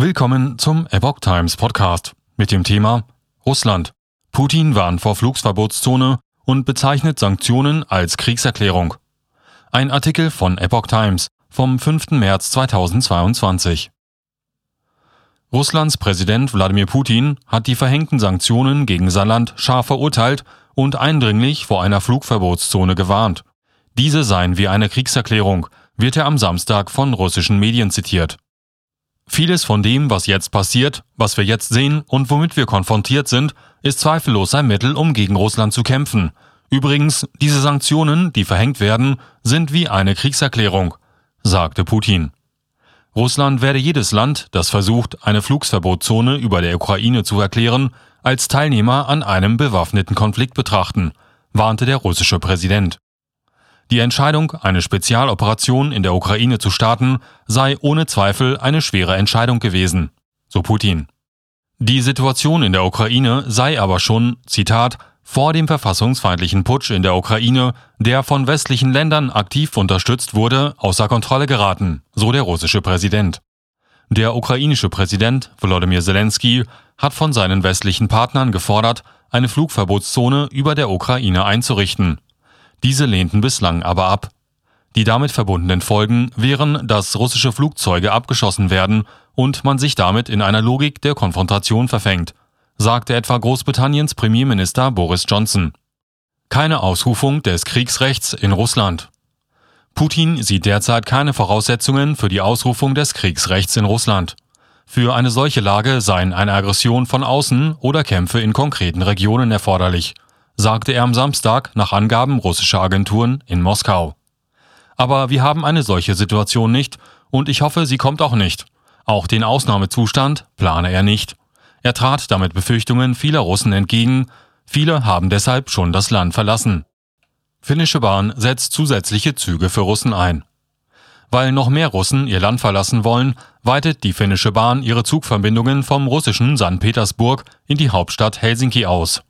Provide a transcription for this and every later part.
Willkommen zum Epoch Times Podcast mit dem Thema Russland. Putin warnt vor Flugsverbotszone und bezeichnet Sanktionen als Kriegserklärung. Ein Artikel von Epoch Times vom 5. März 2022. Russlands Präsident Wladimir Putin hat die verhängten Sanktionen gegen sein Land scharf verurteilt und eindringlich vor einer Flugverbotszone gewarnt. Diese seien wie eine Kriegserklärung, wird er am Samstag von russischen Medien zitiert. Vieles von dem, was jetzt passiert, was wir jetzt sehen und womit wir konfrontiert sind, ist zweifellos ein Mittel, um gegen Russland zu kämpfen. Übrigens, diese Sanktionen, die verhängt werden, sind wie eine Kriegserklärung, sagte Putin. Russland werde jedes Land, das versucht, eine Flugsverbotszone über der Ukraine zu erklären, als Teilnehmer an einem bewaffneten Konflikt betrachten, warnte der russische Präsident. Die Entscheidung, eine Spezialoperation in der Ukraine zu starten, sei ohne Zweifel eine schwere Entscheidung gewesen, so Putin. Die Situation in der Ukraine sei aber schon, Zitat, vor dem verfassungsfeindlichen Putsch in der Ukraine, der von westlichen Ländern aktiv unterstützt wurde, außer Kontrolle geraten, so der russische Präsident. Der ukrainische Präsident Volodymyr Zelensky hat von seinen westlichen Partnern gefordert, eine Flugverbotszone über der Ukraine einzurichten, diese lehnten bislang aber ab. Die damit verbundenen Folgen wären, dass russische Flugzeuge abgeschossen werden und man sich damit in einer Logik der Konfrontation verfängt, sagte etwa Großbritanniens Premierminister Boris Johnson. Keine Ausrufung des Kriegsrechts in Russland. Putin sieht derzeit keine Voraussetzungen für die Ausrufung des Kriegsrechts in Russland. Für eine solche Lage seien eine Aggression von außen oder Kämpfe in konkreten Regionen erforderlich – sagte er am Samstag nach Angaben russischer Agenturen in Moskau. Aber wir haben eine solche Situation nicht und ich hoffe, sie kommt auch nicht. Auch den Ausnahmezustand plane er nicht. Er trat damit Befürchtungen vieler Russen entgegen, viele haben deshalb schon das Land verlassen. Finnische Bahn setzt zusätzliche Züge für Russen ein. Weil noch mehr Russen ihr Land verlassen wollen, weitet die finnische Bahn ihre Zugverbindungen vom russischen St. Petersburg in die Hauptstadt Helsinki aus.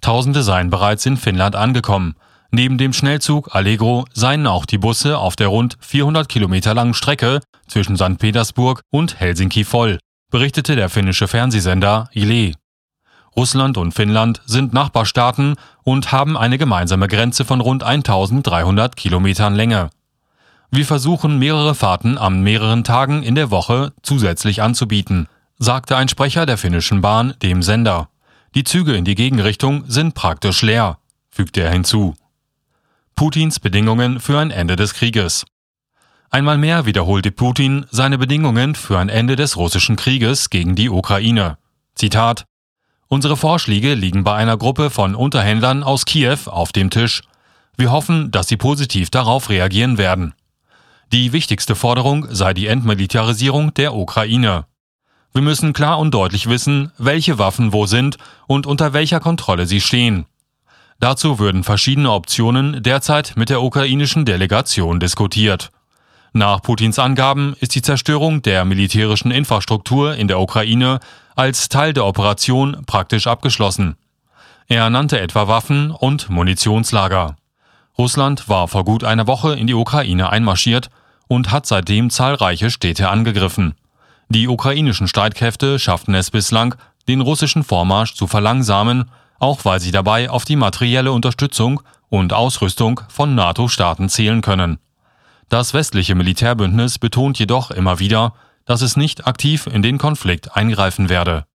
Tausende seien bereits in Finnland angekommen. Neben dem Schnellzug Allegro seien auch die Busse auf der rund 400 Kilometer langen Strecke zwischen St. Petersburg und Helsinki voll, berichtete der finnische Fernsehsender Ile. Russland und Finnland sind Nachbarstaaten und haben eine gemeinsame Grenze von rund 1300 Kilometern Länge. Wir versuchen mehrere Fahrten an mehreren Tagen in der Woche zusätzlich anzubieten, sagte ein Sprecher der finnischen Bahn dem Sender. Die Züge in die Gegenrichtung sind praktisch leer, fügte er hinzu. Putins Bedingungen für ein Ende des Krieges. Einmal mehr wiederholte Putin seine Bedingungen für ein Ende des russischen Krieges gegen die Ukraine. Zitat Unsere Vorschläge liegen bei einer Gruppe von Unterhändlern aus Kiew auf dem Tisch. Wir hoffen, dass sie positiv darauf reagieren werden. Die wichtigste Forderung sei die Entmilitarisierung der Ukraine. Wir müssen klar und deutlich wissen, welche Waffen wo sind und unter welcher Kontrolle sie stehen. Dazu würden verschiedene Optionen derzeit mit der ukrainischen Delegation diskutiert. Nach Putins Angaben ist die Zerstörung der militärischen Infrastruktur in der Ukraine als Teil der Operation praktisch abgeschlossen. Er nannte etwa Waffen und Munitionslager. Russland war vor gut einer Woche in die Ukraine einmarschiert und hat seitdem zahlreiche Städte angegriffen. Die ukrainischen Streitkräfte schafften es bislang, den russischen Vormarsch zu verlangsamen, auch weil sie dabei auf die materielle Unterstützung und Ausrüstung von NATO-Staaten zählen können. Das westliche Militärbündnis betont jedoch immer wieder, dass es nicht aktiv in den Konflikt eingreifen werde.